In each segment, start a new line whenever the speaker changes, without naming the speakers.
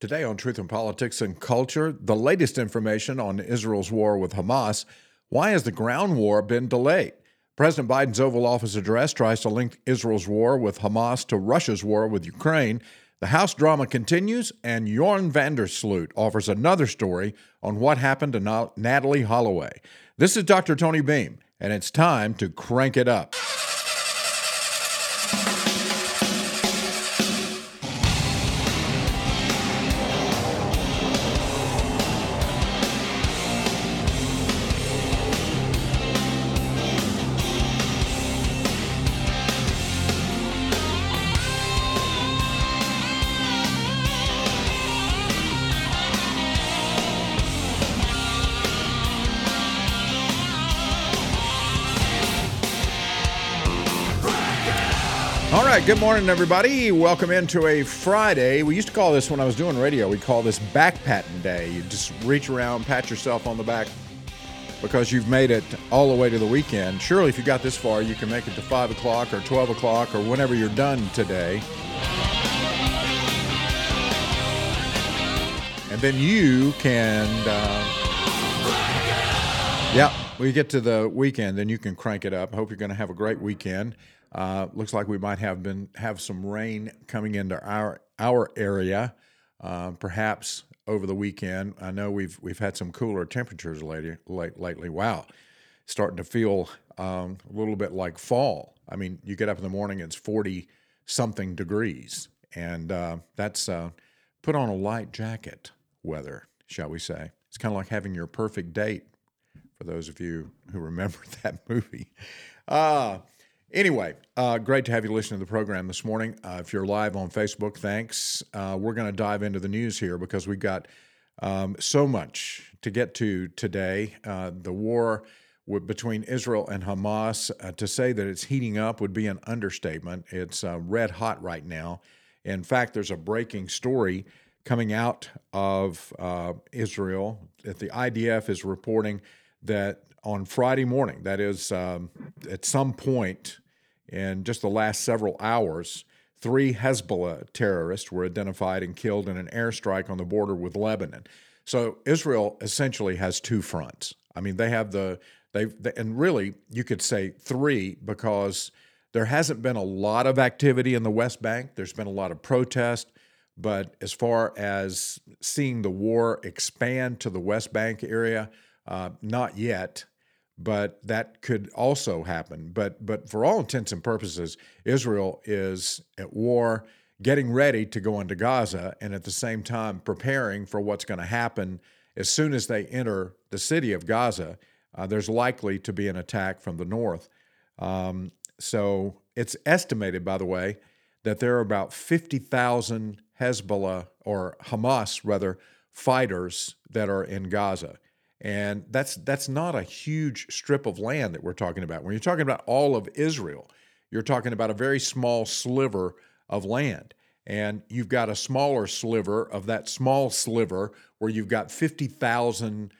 Today on Truth in Politics and Culture, the latest information on Israel's war with Hamas. Why has the ground war been delayed? President Biden's Oval Office address tries to link Israel's war with Hamas to Russia's war with Ukraine. The House drama continues, and Joran van der Sloot offers another story on what happened to Natalie Holloway. This is Dr. Tony Beam, and it's time to crank it up. Good morning, everybody. Welcome into a Friday. We used to call this when I was doing radio, we call this back patting day. You just reach around, pat yourself on the back because you've made it all the way to the weekend. Surely, if you got this far, you can make it to 5 o'clock or 12 o'clock or whenever you're done today. And then you can, uh, yeah, we get to the weekend, then you can crank it up. Hope you're going to have a great weekend. Uh, looks like we might have been have some rain coming into our our area, uh, perhaps over the weekend. I know we've we've had some cooler temperatures lately. Late, lately, wow, starting to feel um, a little bit like fall. I mean, you get up in the morning, it's forty something degrees, and uh, that's uh, put on a light jacket weather, shall we say? It's kind of like having your perfect date. For those of you who remember that movie. Uh, Anyway, uh, great to have you listen to the program this morning. Uh, if you're live on Facebook, thanks. Uh, we're going to dive into the news here because we've got um, so much to get to today. Uh, the war w- between Israel and Hamas, uh, to say that it's heating up would be an understatement. It's uh, red hot right now. In fact, there's a breaking story coming out of Israel that the IDF is reporting that on Friday morning, that is um, at some point in just the last several hours, three Hezbollah terrorists were identified and killed in an airstrike on the border with Lebanon. So Israel essentially has two fronts. I mean, they have the they, they and really you could say three because there hasn't been a lot of activity in the West Bank. There's been a lot of protest, but as far as seeing the war expand to the West Bank area, uh, not yet but that could also happen. But but for all intents and purposes, Israel is at war, getting ready to go into Gaza, and at the same time preparing for what's going to happen as soon as they enter the city of Gaza. Uh, there's likely to be an attack from the north. Um, so it's estimated, by the way, that there are about 50,000 Hezbollah or Hamas rather fighters that are in Gaza. And that's that's not a huge strip of land that we're talking about. When you're talking about all of Israel, you're talking about a very small sliver of land. And you've got a smaller sliver of that small sliver where you've got 50,000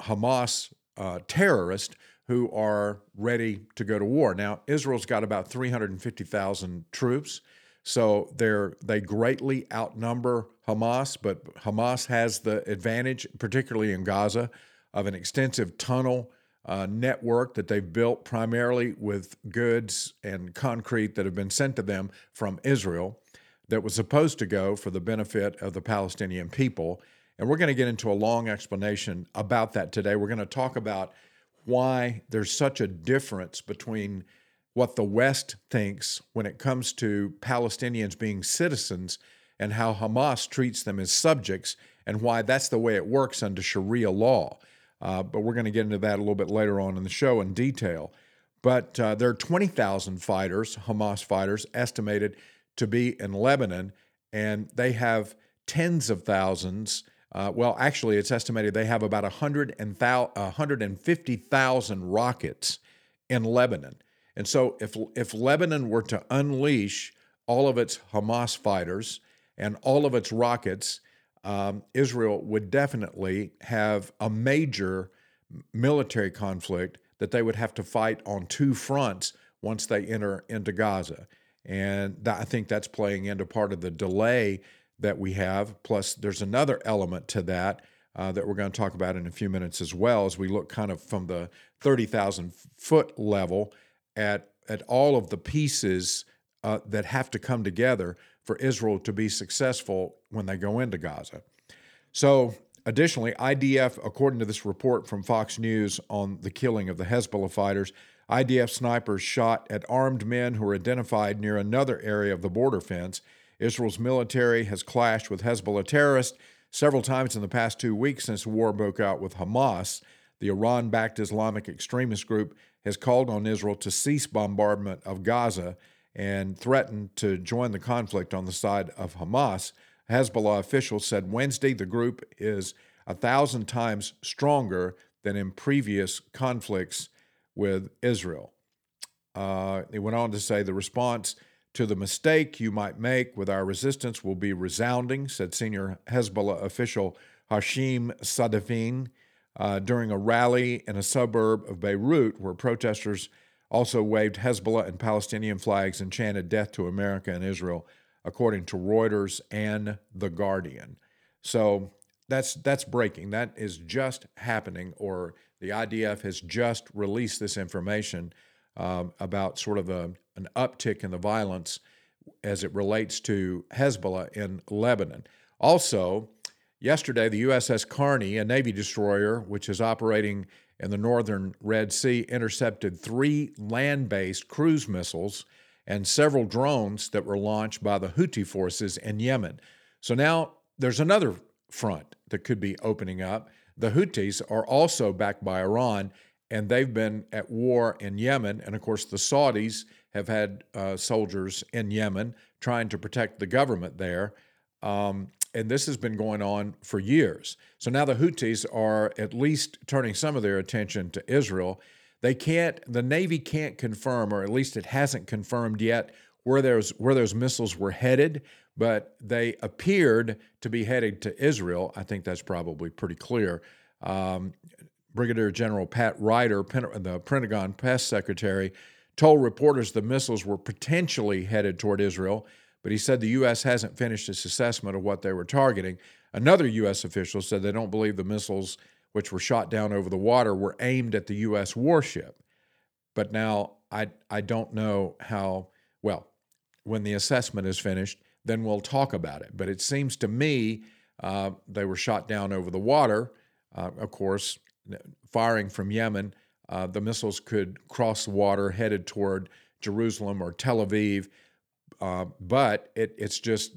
Hamas uh, terrorists who are ready to go to war. Now, Israel's got about 350,000 troops. So they're they greatly outnumber Hamas, but Hamas has the advantage, particularly in Gaza, of an extensive tunnel uh, network that they've built primarily with goods and concrete that have been sent to them from Israel that was supposed to go for the benefit of the Palestinian people. And we're going to get into a long explanation about that today. We're going to talk about why there's such a difference between what the West thinks when it comes to Palestinians being citizens and how Hamas treats them as subjects and why that's the way it works under Sharia law. Uh, but we're going to get into that a little bit later on in the show in detail. But uh, there are 20,000 fighters, Hamas fighters, estimated to be in Lebanon, and they have tens of thousands. Uh, well, actually, it's estimated they have about 100 and 150,000 rockets in Lebanon. And so if if Lebanon were to unleash all of its Hamas fighters and all of its rockets, um, Israel would definitely have a major military conflict that they would have to fight on two fronts once they enter into Gaza. And that, I think that's playing into part of the delay that we have. Plus, there's another element to that uh, that we're going to talk about in a few minutes as well as we look kind of from the 30,000 foot level at, at all of the pieces uh, that have to come together for Israel to be successful when they go into Gaza. So, additionally, IDF, according to this report from Fox News on the killing of the Hezbollah fighters, IDF snipers shot at armed men who were identified near another area of the border fence. Israel's military has clashed with Hezbollah terrorists several times in the past two weeks since war broke out with Hamas. The Iran backed Islamic extremist group has called on Israel to cease bombardment of Gaza and threatened to join the conflict on the side of Hamas. Hezbollah officials said Wednesday the group is a thousand times stronger than in previous conflicts with Israel. Uh, they went on to say the response to the mistake you might make with our resistance will be resounding, said senior Hezbollah official Hashim Safieddine uh, during a rally in a suburb of Beirut where protesters also waved Hezbollah and Palestinian flags and chanted death to America and Israel, according to Reuters and The Guardian. So that's that's breaking. That is just happening, or the IDF has just released this information um, about sort of a, an uptick in the violence as it relates to Hezbollah in Lebanon. Also, yesterday, the USS Carney, a Navy destroyer which is operating in the northern Red Sea, intercepted three land based cruise missiles and several drones that were launched by the Houthi forces in Yemen. So now there's another front that could be opening up. The Houthis are also backed by Iran and they've been at war in Yemen. And of course, the Saudis have had uh, soldiers in Yemen trying to protect the government there. Um, and this has been going on for years. So now the Houthis are at least turning some of their attention to Israel. They can't, the Navy can't confirm, or at least it hasn't confirmed yet, where those where those missiles were headed, but they appeared to be headed to Israel. I think that's probably pretty clear. Um, Brigadier General Pat Ryder, the Pentagon press secretary, told reporters the missiles were potentially headed toward Israel, but he said the U.S. hasn't finished its assessment of what they were targeting. Another U.S. official said they don't believe the missiles, which were shot down over the water, were aimed at the U.S. warship. But now I, I don't know how, well, when the assessment is finished, then we'll talk about it. But it seems to me uh, they were shot down over the water. Uh, of course, firing from Yemen, uh, the missiles could cross the water headed toward Jerusalem or Tel Aviv. Uh, but it, it's just,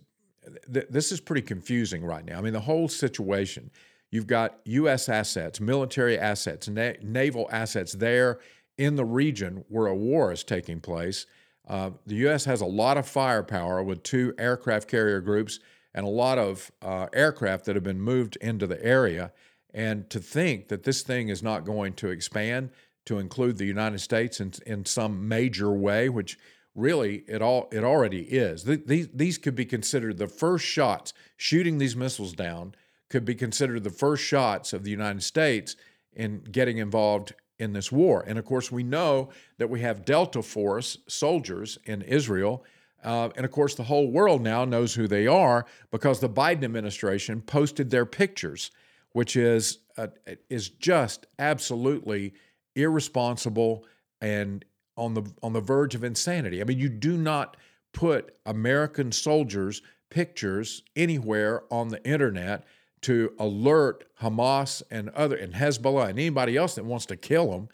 th- this is pretty confusing right now. I mean, the whole situation you've got U.S. assets, military assets, na- naval assets there in the region where a war is taking place. Uh, the U.S. has a lot of firepower with two aircraft carrier groups and a lot of uh, aircraft that have been moved into the area. And to think that this thing is not going to expand to include the United States in, in some major way, which really it all it already is. These these could be considered the first shots. Shooting these missiles down could be considered the first shots of the United States in getting involved in this war. And of course, we know that we have Delta Force soldiers in Israel. Uh, and of course, the whole world now knows who they are because the Biden administration posted their pictures which is uh, is just absolutely irresponsible and on the on the verge of insanity. I mean, you do not put American soldiers pictures anywhere on the internet to alert Hamas and other and Hezbollah and anybody else that wants to kill them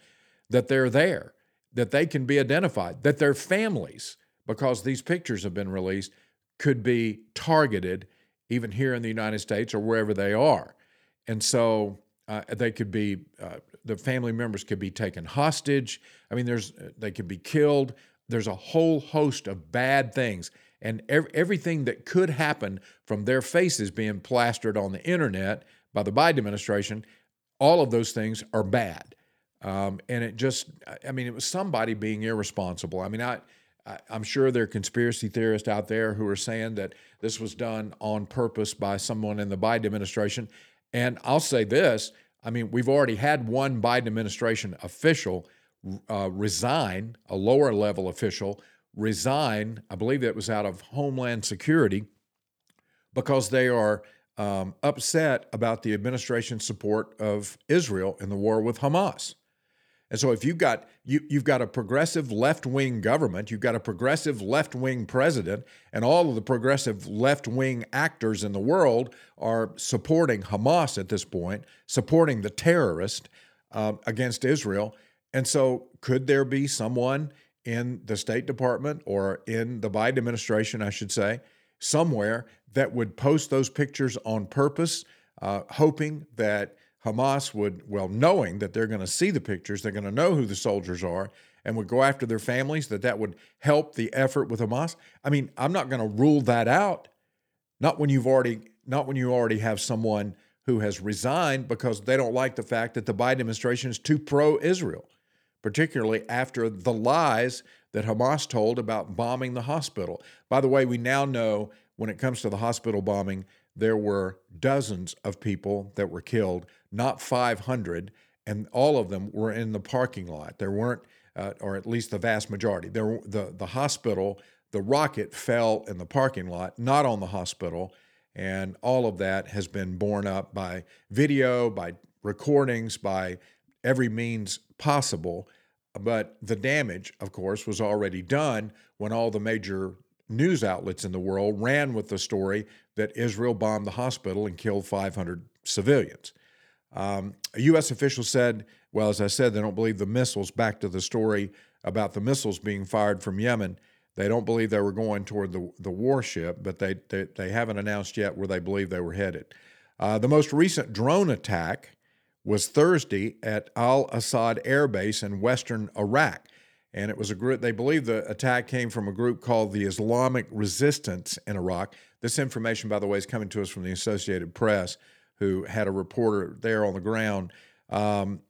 that they're there, that they can be identified, that their families, because these pictures have been released, could be targeted even here in the United States or wherever they are. And so uh, they could be, uh, the family members could be taken hostage. I mean, there's, they could be killed. There's a whole host of bad things. And ev- everything that could happen from their faces being plastered on the internet by the Biden administration, all of those things are bad. Um, and it just, I mean, it was somebody being irresponsible. I mean, I, I, am sure there are conspiracy theorists out there who are saying that this was done on purpose by someone in the Biden administration. And I'll say this I mean, we've already had one Biden administration official uh, resign, a lower level official resign. I believe that was out of Homeland Security because they are um, upset about the administration's support of Israel in the war with Hamas. And so if you've got you, you've got a progressive left-wing government, you've got a progressive left-wing president, and all of the progressive left-wing actors in the world are supporting Hamas at this point, supporting the terrorist uh, against Israel. And so could there be someone in the State Department or in the Biden administration, I should say, somewhere that would post those pictures on purpose, uh, hoping that Hamas would, well, knowing that they're going to see the pictures, they're going to know who the soldiers are, and would go after their families, that that would help the effort with Hamas. I mean, I'm not going to rule that out. Not when you've already, not when you already have someone who has resigned because they don't like the fact that the Biden administration is too pro-Israel, particularly after the lies that Hamas told about bombing the hospital. By the way, we now know when it comes to the hospital bombing, there were dozens of people that were killed, not 500, and all of them were in the parking lot. There weren't, uh, or at least the vast majority. There, the the hospital, the rocket fell in the parking lot, not on the hospital, and all of that has been borne up by video, by recordings, by every means possible. But the damage, of course, was already done when all the major news outlets in the world ran with the story that Israel bombed the hospital and killed 500 civilians. Um, a U.S. official said, well, as I said, they don't believe the missiles, back to the story about the missiles being fired from Yemen. They don't believe they were going toward the, the warship, but they, they, they haven't announced yet where they believe they were headed. Uh, the most recent drone attack was Thursday at Al Asad Air Base in western Iraq and it was a group they believe the attack came from a group called the islamic resistance in iraq. This information by the way is coming to us from the associated press who had a reporter there on the ground. Um,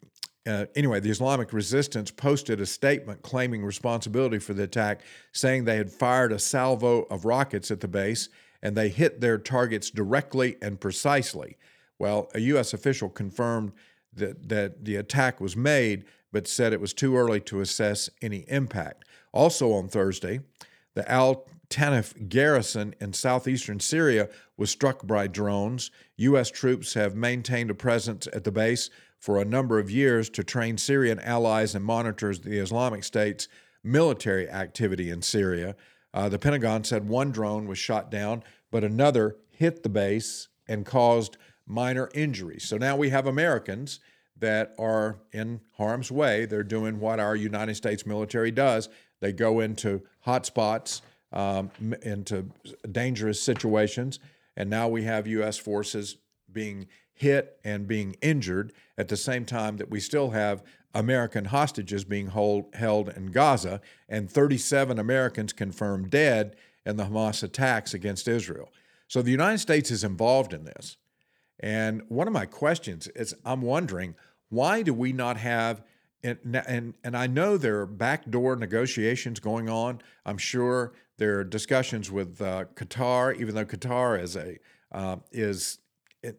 uh, anyway the islamic resistance posted a statement claiming responsibility for the attack saying they had fired a salvo of rockets at the base and they hit their targets directly and precisely. Well a u.s official confirmed that, that the attack was made but said it was too early to assess any impact. Also on Thursday, the Al Tanf garrison in southeastern Syria was struck by drones. U.S. troops have maintained a presence at the base for a number of years to train Syrian allies and monitor the Islamic State's military activity in Syria. Uh, the Pentagon said one drone was shot down, but another hit the base and caused minor injuries. So now we have Americans that are in harm's way. They're doing what our United States military does. They go into hot spots, um, into dangerous situations, and now we have U.S. forces being hit and being injured at the same time that we still have American hostages being hold, held in Gaza and 37 Americans confirmed dead in the Hamas attacks against Israel. So the United States is involved in this. And one of my questions is I'm wondering why do we not have and, and and I know there are backdoor negotiations going on. I'm sure there are discussions with uh, Qatar, even though Qatar is a uh, is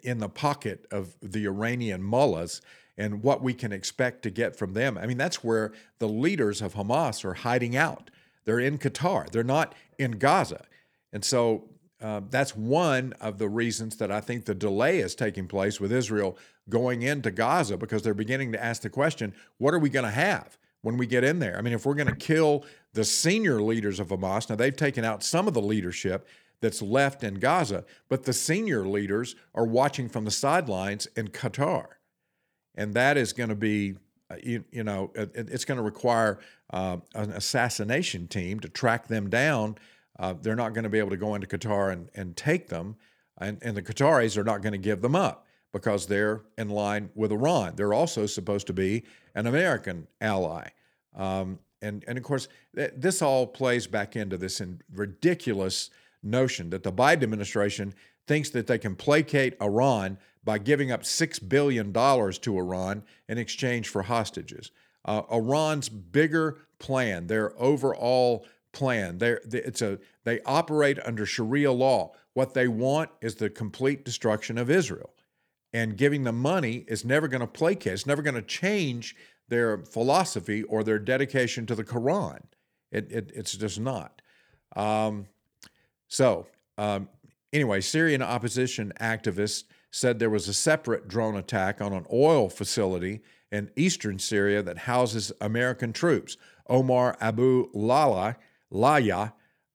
in the pocket of the Iranian mullahs and what we can expect to get from them. I mean, that's where the leaders of Hamas are hiding out. They're in Qatar. They're not in Gaza, and so uh, that's one of the reasons that I think the delay is taking place with Israel going into Gaza because they're beginning to ask the question what are we going to have when we get in there? I mean, if we're going to kill the senior leaders of Hamas, now they've taken out some of the leadership that's left in Gaza, but the senior leaders are watching from the sidelines in Qatar. And that is going to be, uh, you, you know, it's going to require uh, an assassination team to track them down uh, they're not going to be able to go into Qatar and, and take them. And, and the Qataris are not going to give them up because they're in line with Iran. They're also supposed to be an American ally. Um, and, and of course, th- this all plays back into this ridiculous notion that the Biden administration thinks that they can placate Iran by giving up $6 billion to Iran in exchange for hostages. Uh, Iran's bigger plan, their overall plan. They're, it's a, they operate under Sharia law. What they want is the complete destruction of Israel. And giving them money is never going to placate, it's never going to change their philosophy or their dedication to the Quran. It, it, it's just not. Um, so, um, anyway, Syrian opposition activists said there was a separate drone attack on an oil facility in eastern Syria that houses American troops. Omar Abu Lala, Laya,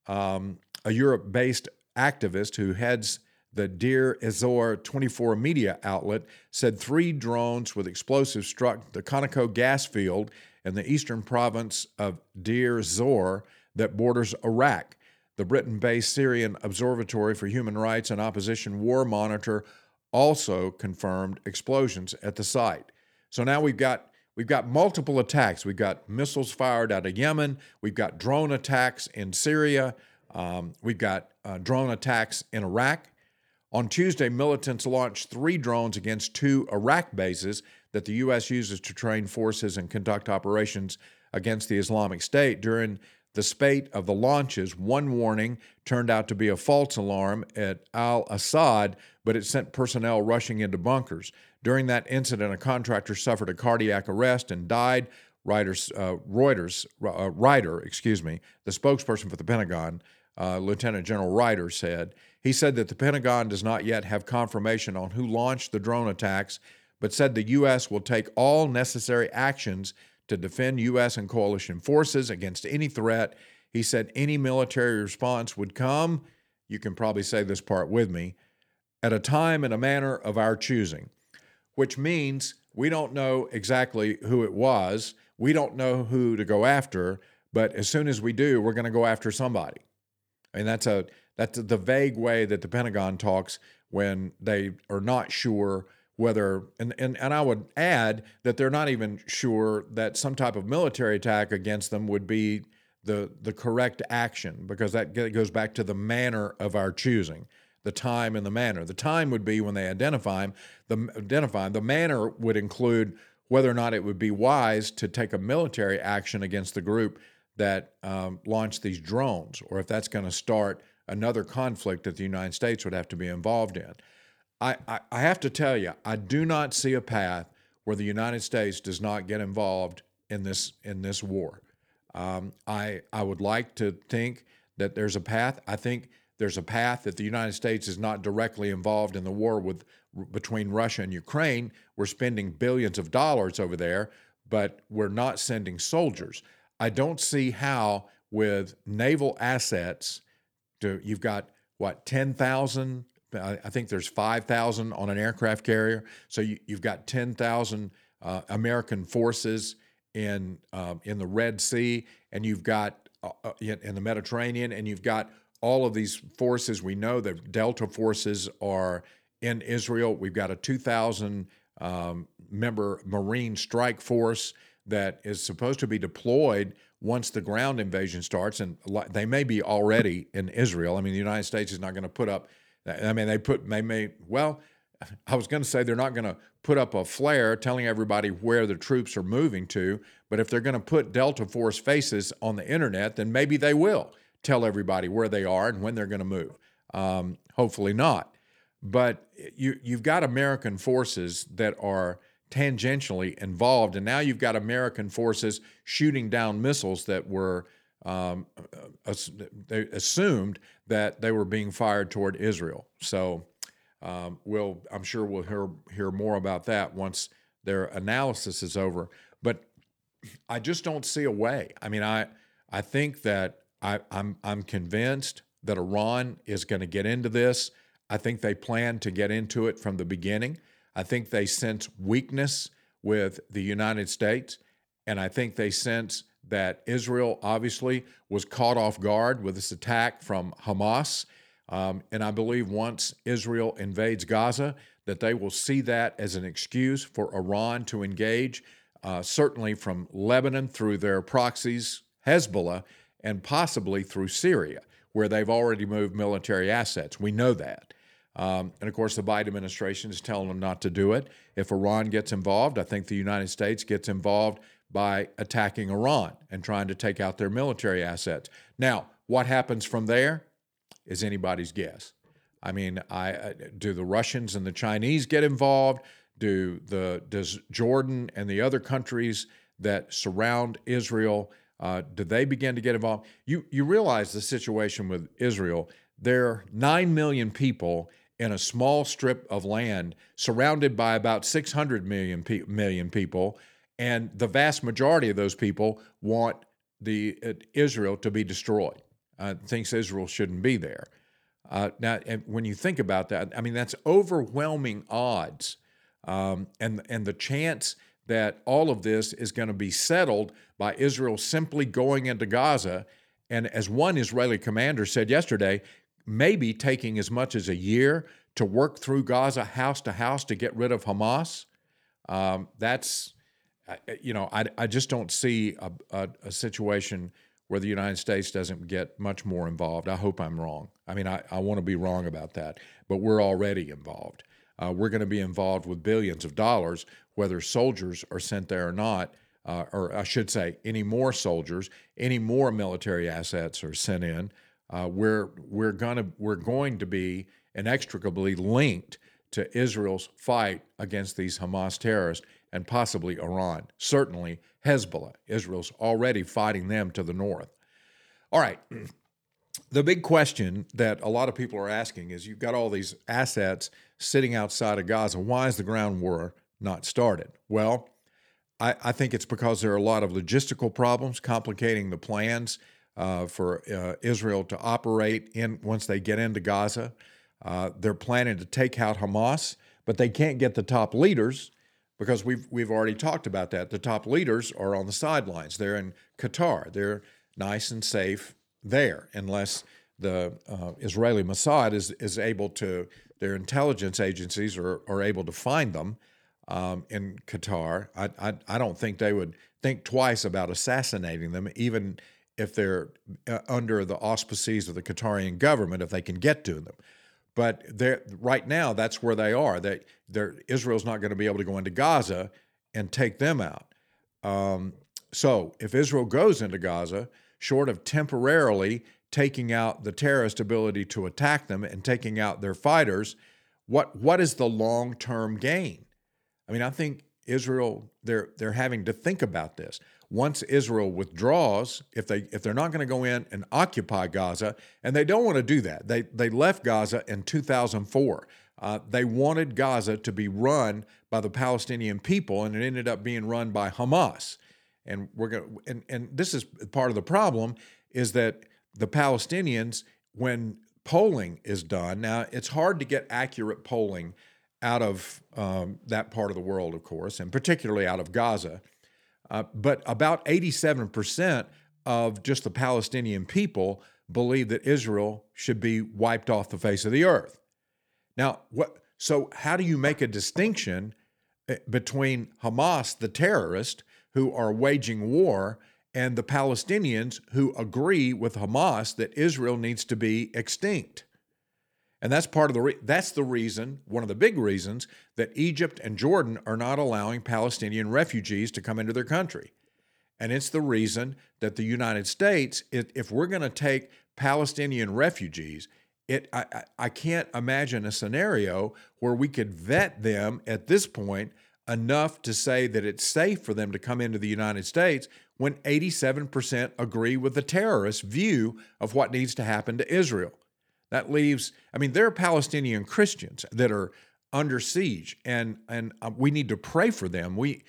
um, a Europe based activist who heads the Deir Ezor 24 media outlet, said three drones with explosives struck the Conoco gas field in the eastern province of Deir Zor that borders Iraq. The Britain based Syrian Observatory for Human Rights and Opposition War Monitor also confirmed explosions at the site. So now we've got we've got multiple attacks. We've got missiles fired out of Yemen. We've got drone attacks in Syria. Um, we've got uh, drone attacks in Iraq. On Tuesday, militants launched three drones against two Iraq bases that the U.S. uses to train forces and conduct operations against the Islamic State. During the spate of the launches, one warning turned out to be a false alarm at Al Asad, but it sent personnel rushing into bunkers. During that incident, a contractor suffered a cardiac arrest and died. Reuters, uh, Reuters, uh, Ryder, excuse me, the spokesperson for the Pentagon, uh, Lieutenant General Ryder said. He said that the Pentagon does not yet have confirmation on who launched the drone attacks, but said the U.S. will take all necessary actions to defend U.S. and coalition forces against any threat. He said any military response would come, you can probably say this part with me, at a time and a manner of our choosing, which means we don't know exactly who it was. We don't know who to go after, but as soon as we do, we're going to go after somebody. And that's a that's the vague way that the Pentagon talks when they are not sure whether and, and, and I would add that they're not even sure that some type of military attack against them would be the the correct action because that goes back to the manner of our choosing the time and the manner the time would be when they identify them the identify them. the manner would include whether or not it would be wise to take a military action against the group that um, launched these drones or if that's going to start another conflict that the United States would have to be involved in I, I, I have to tell you, I do not see a path where the United States does not get involved in this in this war. Um, I I would like to think that there's a path. I think there's a path that the United States is not directly involved in the war with between Russia and Ukraine. We're spending billions of dollars over there, but we're not sending soldiers. I don't see how with naval assets, to, you've got what ten thousand I think there's 5,000 on an aircraft carrier. So you, have got 10,000 uh, American forces in um, in the Red Sea, and you've got uh, uh in the Mediterranean, and you've got all of these forces. We know that Delta forces are in Israel. We've got a 2,000 um, member Marine strike force that is supposed to be deployed once the ground invasion starts, and they may be already in Israel. I mean, the United States is not going to put up I mean, they put they may well. I was going to say they're not going to put up a flare telling everybody where the troops are moving to, but if they're going to put Delta Force faces on the internet, then maybe they will tell everybody where they are and when they're going to move. Um, hopefully not. But you you've got American forces that are tangentially involved, and now you've got American forces shooting down missiles that were um, they assumed that they were being fired toward Israel. So um, we'll, I'm sure we'll hear, hear more about that once their analysis is over. But I just don't see a way. I mean, I, I think that I, I'm, I'm convinced that Iran is going to get into this. I think they plan to get into it from the beginning. I think they sense weakness with the United States, and I think they sense that Israel obviously was caught off guard with this attack from Hamas. Um, and I believe once Israel invades Gaza, that they will see that as an excuse for Iran to engage, uh, certainly from Lebanon through their proxies, Hezbollah, and possibly through Syria, where they've already moved military assets. We know that. Um, and of course, the Biden administration is telling them not to do it. If Iran gets involved, I think the United States gets involved by attacking Iran and trying to take out their military assets. Now, what happens from there is anybody's guess. I mean, I, uh, do the Russians and the Chinese get involved? Do the does Jordan and the other countries that surround Israel uh, do they begin to get involved? You you realize the situation with Israel there are 9 million people in a small strip of land surrounded by about 600 million, pe- million people. And the vast majority of those people want the uh, Israel to be destroyed. Uh, thinks Israel shouldn't be there. Uh, now, when you think about that, I mean that's overwhelming odds, um, and and the chance that all of this is going to be settled by Israel simply going into Gaza, and as one Israeli commander said yesterday, maybe taking as much as a year to work through Gaza house to house to get rid of Hamas. Um, that's, you know, I, I just don't see a, a, a, situation where the United States doesn't get much more involved. I hope I'm wrong. I mean, I, I want to be wrong about that, but we're already involved. Uh, we're going to be involved with billions of dollars, whether soldiers are sent there or not. Uh, or I should say, any more soldiers, any more military assets are sent in uh, we're we're gonna we're going to be inextricably linked to Israel's fight against these Hamas terrorists and possibly Iran. Certainly Hezbollah. Israel's already fighting them to the north. All right. The big question that a lot of people are asking is you've got all these assets sitting outside of Gaza. Why is the ground war not started? Well, I, I think it's because there are a lot of logistical problems complicating the plans uh, for uh, Israel to operate in once they get into Gaza. Uh, they're planning to take out Hamas, but they can't get the top leaders because we've we've already talked about that. The top leaders are on the sidelines. They're in Qatar. They're nice and safe there, unless the uh, Israeli Mossad is is able to. Their intelligence agencies are, are able to find them um, in Qatar. I, I I don't think they would think twice about assassinating them, even if they're uh, under the auspices of the Qatarian government, if they can get to them. But right now, that's where they are. That they, Israel's not going to be able to go into Gaza and take them out. Um, so if Israel goes into Gaza, short of temporarily taking out the terrorist ability to attack them and taking out their fighters, what what is the long term gain? I mean, I think Israel they're they're having to think about this once Israel withdraws, if they if they're not going to go in and occupy Gaza, and they don't want to do that, they they left Gaza in 2004. Uh, they wanted Gaza to be run by the Palestinian people, and it ended up being run by Hamas. And we're going and and this is part of the problem is that the Palestinians, when polling is done, now it's hard to get accurate polling out of um, that part of the world, of course, and particularly out of Gaza. Uh, but about 87% of just the Palestinian people believe that Israel should be wiped off the face of the earth. Now, what? So, how do you make a distinction eh, between Hamas, the terrorist, who are waging war, and the Palestinians who agree with Hamas that Israel needs to be extinct? And that's part of the re- that's the reason, one of the big reasons that Egypt and Jordan are not allowing Palestinian refugees to come into their country. And it's the reason that the United States, if we're going to take Palestinian refugees, it I, I can't imagine a scenario where we could vet them at this point enough to say that it's safe for them to come into the United States when 87% agree with the terrorist view of what needs to happen to Israel. That leaves, I mean, there are Palestinian Christians that are under siege, and and uh, we need to pray for them. We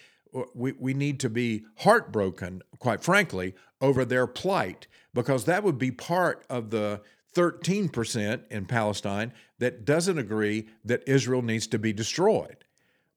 we we need to be heartbroken, quite frankly, over their plight because that would be part of the 13% in Palestine that doesn't agree that Israel needs to be destroyed.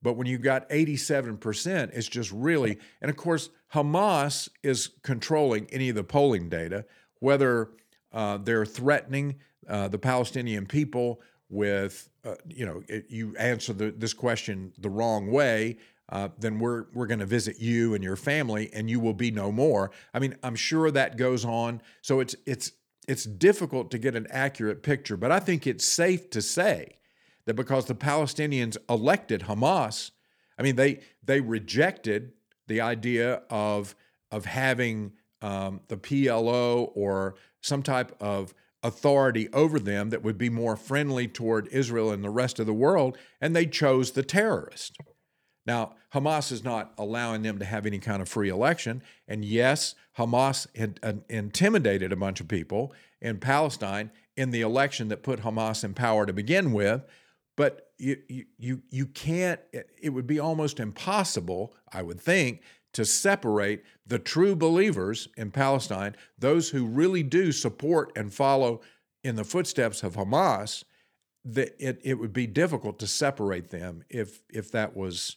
But when you've got 87%, it's just really, and of course, Hamas is controlling any of the polling data, whether uh, they're threatening uh, the Palestinian people with, uh, you know, it, you answer the, this question the wrong way, uh, then we're we're going to visit you and your family, and you will be no more. I mean, I'm sure that goes on. So it's it's it's difficult to get an accurate picture, but I think it's safe to say that because the Palestinians elected Hamas, I mean they they rejected the idea of of having um, the PLO or some type of authority over them that would be more friendly toward Israel and the rest of the world, and they chose the terrorist. Now, Hamas is not allowing them to have any kind of free election. And yes, Hamas had, uh, intimidated a bunch of people in Palestine in the election that put Hamas in power to begin with. But you, you, you can't, it would be almost impossible, I would think, to separate the true believers in Palestine, those who really do support and follow in the footsteps of Hamas, that it, it would be difficult to separate them if if that was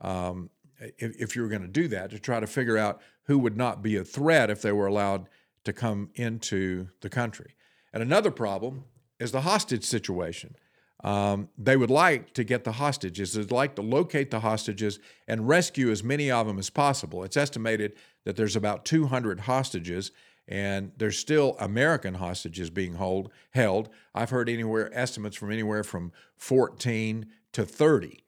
um, if, if you were going to do that to try to figure out who would not be a threat if they were allowed to come into the country. And another problem is the hostage situation. Um, they would like to get the hostages. They'd like to locate the hostages and rescue as many of them as possible. It's estimated that there's about 200 hostages, and there's still American hostages being hold, held. I've heard anywhere estimates from anywhere from 14 to 30,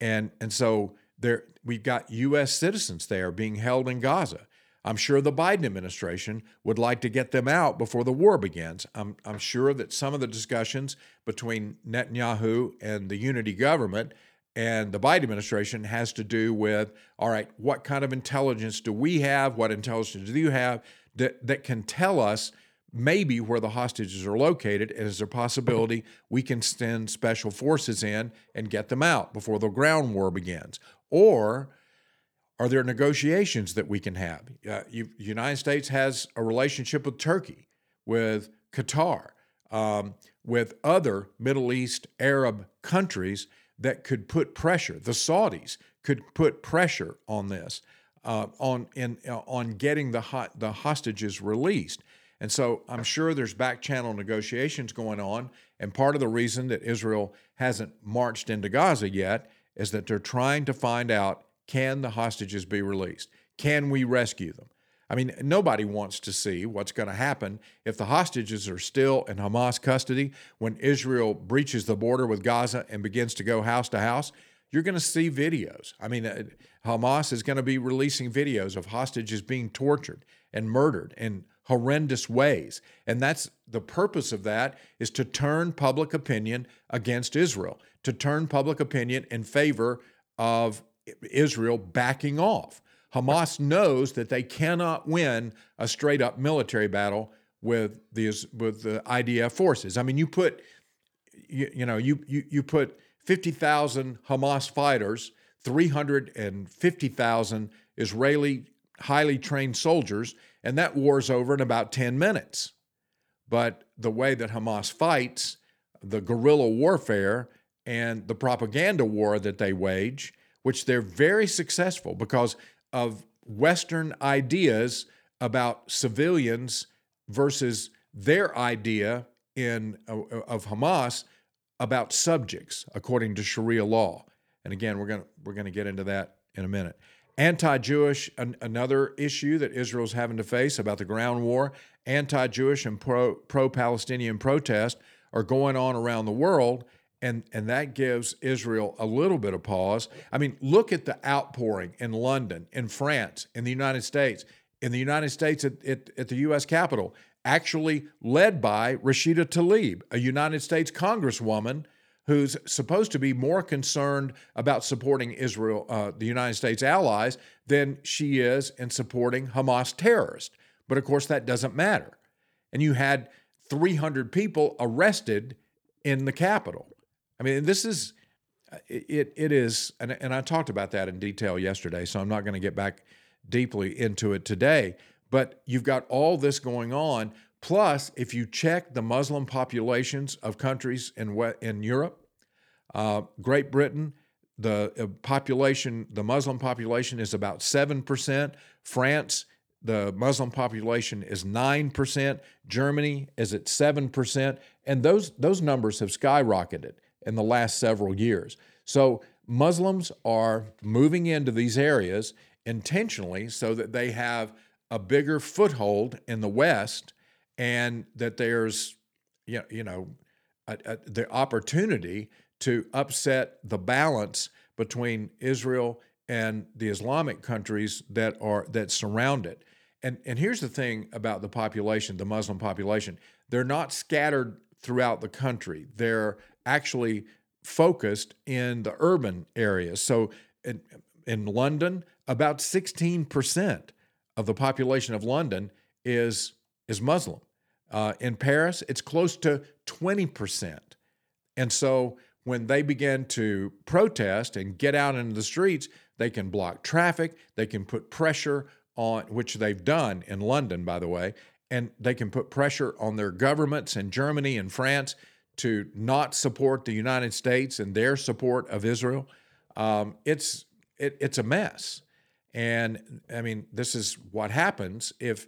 and and so there we've got U.S. citizens there being held in Gaza. I'm sure the Biden administration would like to get them out before the war begins. I'm, I'm sure that some of the discussions between Netanyahu and the unity government and the Biden administration has to do with all right, what kind of intelligence do we have? What intelligence do you have that, that can tell us maybe where the hostages are located? And is there a possibility we can send special forces in and get them out before the ground war begins? Or are there negotiations that we can have? Uh, the United States has a relationship with Turkey, with Qatar, um, with other Middle East Arab countries that could put pressure. The Saudis could put pressure on this, uh, on in uh, on getting the ho- the hostages released. And so I'm sure there's back channel negotiations going on. And part of the reason that Israel hasn't marched into Gaza yet is that they're trying to find out can the hostages be released? Can we rescue them? I mean, nobody wants to see what's going to happen if the hostages are still in Hamas custody when Israel breaches the border with Gaza and begins to go house to house. You're going to see videos. I mean, uh, Hamas is going to be releasing videos of hostages being tortured and murdered in horrendous ways. And that's the purpose of that is to turn public opinion against Israel, to turn public opinion in favor of Israel backing off. Hamas knows that they cannot win a straight up military battle with the with the IDF forces. I mean, you put you, you know you you you put fifty thousand Hamas fighters, three hundred and fifty thousand Israeli highly trained soldiers, and that war's over in about ten minutes. But the way that Hamas fights, the guerrilla warfare and the propaganda war that they wage which they're very successful because of Western ideas about civilians versus their idea in uh, of Hamas about subjects according to Sharia law. And again, we're going to we're going to get into that in a minute. Anti-Jewish, an, another issue that Israel's having to face about the ground war. Anti-Jewish and pro pro-Palestinian protest are going on around the world, and and that gives Israel a little bit of pause. I mean, look at the outpouring in London, in France, in the United States, in the United States at, at, at the U.S. Capitol, actually led by Rashida Tlaib, a United States Congresswoman who's supposed to be more concerned about supporting Israel, uh, the United States allies, than she is in supporting Hamas terrorists. But of course, that doesn't matter. And you had 300 people arrested in the Capitol. I mean, this is it. It is, and and I talked about that in detail yesterday, so I'm not going to get back deeply into it today. But you've got all this going on. Plus, if you check the Muslim populations of countries in in Europe, uh, Great Britain, the uh, population, the Muslim population is about seven percent. France, the Muslim population is 9%, Germany is at 7%, and those those numbers have skyrocketed in the last several years. So Muslims are moving into these areas intentionally so that they have a bigger foothold in the West and that there's you know a, a, the opportunity to upset the balance between Israel and the Islamic countries that are that surround it. And and here's the thing about the population, the Muslim population. They're not scattered throughout the country. They're actually focused in the urban areas. So in, in London, about 16% of the population of London is, is Muslim. Uh, in Paris, it's close to 20%. And so when they begin to protest and get out into the streets, they can block traffic, they can put pressure on, which they've done in London, by the way, and they can put pressure on their governments in Germany and France to not support the United States and their support of Israel. Um, it's it, it's a mess, and I mean this is what happens if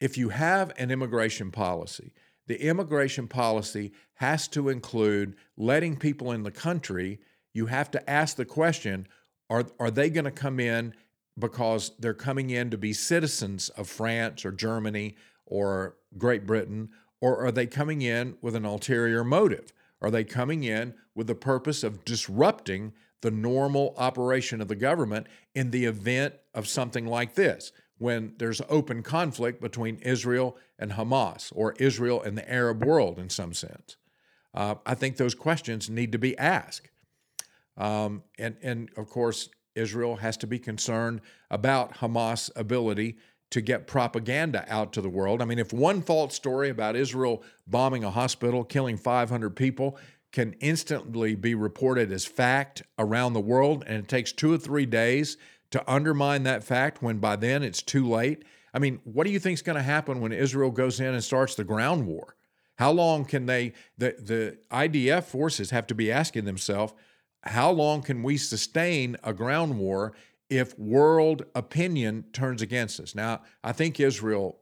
if you have an immigration policy. The immigration policy has to include letting people in the country. You have to ask the question: Are are they going to come in because they're coming in to be citizens of France or Germany or Great Britain, or are they coming in with an ulterior motive? Are they coming in with the purpose of disrupting the normal operation of the government in the event of something like this, when there's open conflict between Israel and Hamas, or Israel and the Arab world in some sense? Uh, I think those questions need to be asked. Um, and, and of course, Israel has to be concerned about Hamas' ability to get propaganda out to the world. I mean, if one false story about Israel bombing a hospital, killing 500 people, can instantly be reported as fact around the world, and it takes two or three days to undermine that fact when by then it's too late. I mean, what do you think is going to happen when Israel goes in and starts the ground war? How long can they, the, the IDF forces have to be asking themselves, how long can we sustain a ground war if world opinion turns against us? Now, I think Israel,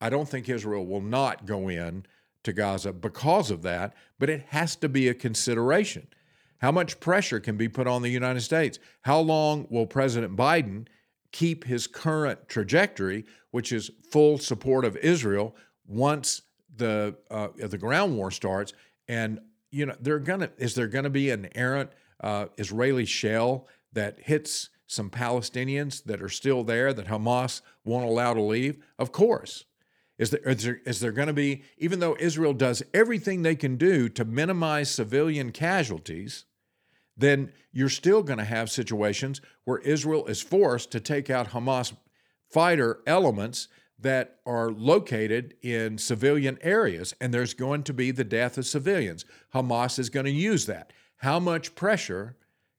I don't think Israel will not go in to Gaza because of that, but it has to be a consideration. How much pressure can be put on the United States? How long will President Biden keep his current trajectory, which is full support of Israel, once the uh, the ground war starts? And you know, they're gonna is there to be an errant uh, Israeli shell that hits some Palestinians that are still there that Hamas won't allow to leave? Of course. Is there, is there, is there going to be, even though Israel does everything they can do to minimize civilian casualties, then you're still going to have situations where Israel is forced to take out Hamas fighter elements that are located in civilian areas, and there's going to be the death of civilians. Hamas is going to use that. How much pressure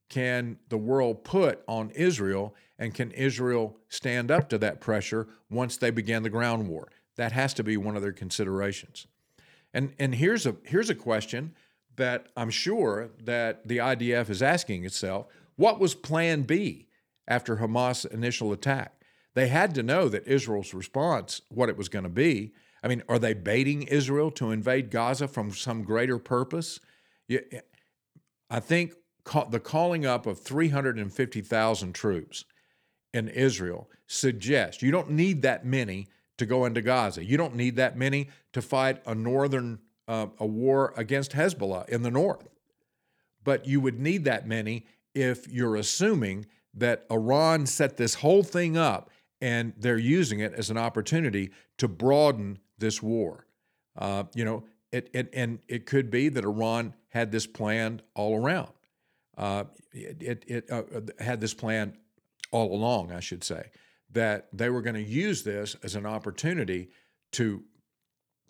can the world put on Israel, and can Israel stand up to that pressure once they begin the ground war? That has to be one of their considerations. And and here's a here's a question that I'm sure that the IDF is asking itself, what was plan B after Hamas initial attack? They had to know that Israel's response, what it was going to be. I mean, are they baiting Israel to invade Gaza from some greater purpose? I think the calling up of 350,000 troops in Israel suggests you don't need that many to go into Gaza. You don't need that many to fight a northern uh, a war against Hezbollah in the north. But you would need that many if you're assuming that Iran set this whole thing up and they're using it as an opportunity to broaden this war. Uh, you know, it, it, and it could be that Iran had this planned all around. Uh, it it uh, had this plan all along, I should say that they were going to use this as an opportunity to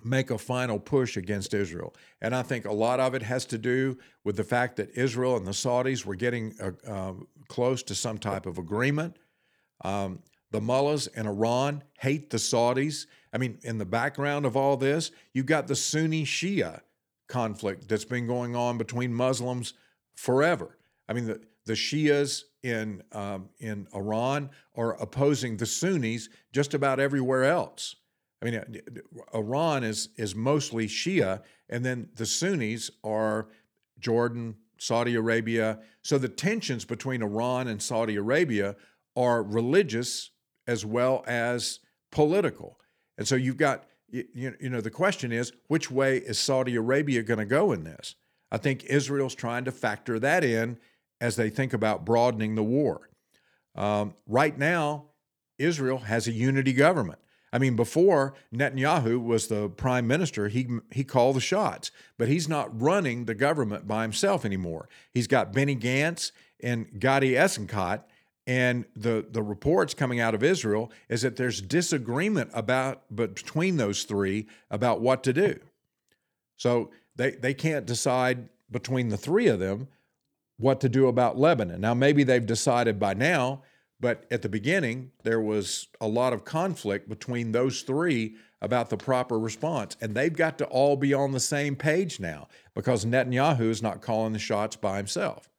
make a final push against Israel. And I think a lot of it has to do with the fact that Israel and the Saudis were getting uh, uh, close to some type of agreement. Um, the mullahs in Iran hate the Saudis. I mean, in the background of all this, you've got the Sunni Shia conflict that's been going on between Muslims forever. I mean, the, the Shias in um, in Iran are opposing the Sunnis just about everywhere else. I mean, uh, Iran is is mostly Shia, and then the Sunnis are Jordan, Saudi Arabia. So the tensions between Iran and Saudi Arabia are religious as well as political. And so you've got you, you know the question is which way is Saudi Arabia going to go in this? I think Israel's trying to factor that in as they think about broadening the war. Um, right now, Israel has a unity government. I mean, before Netanyahu was the prime minister, he he called the shots, but he's not running the government by himself anymore. He's got Benny Gantz and Gadi Eisenkot And the, the reports coming out of Israel is that there's disagreement about between those three about what to do. So they, they can't decide between the three of them what to do about Lebanon. Now, maybe they've decided by now, but at the beginning, there was a lot of conflict between those three about the proper response. And they've got to all be on the same page now because Netanyahu is not calling the shots by himself.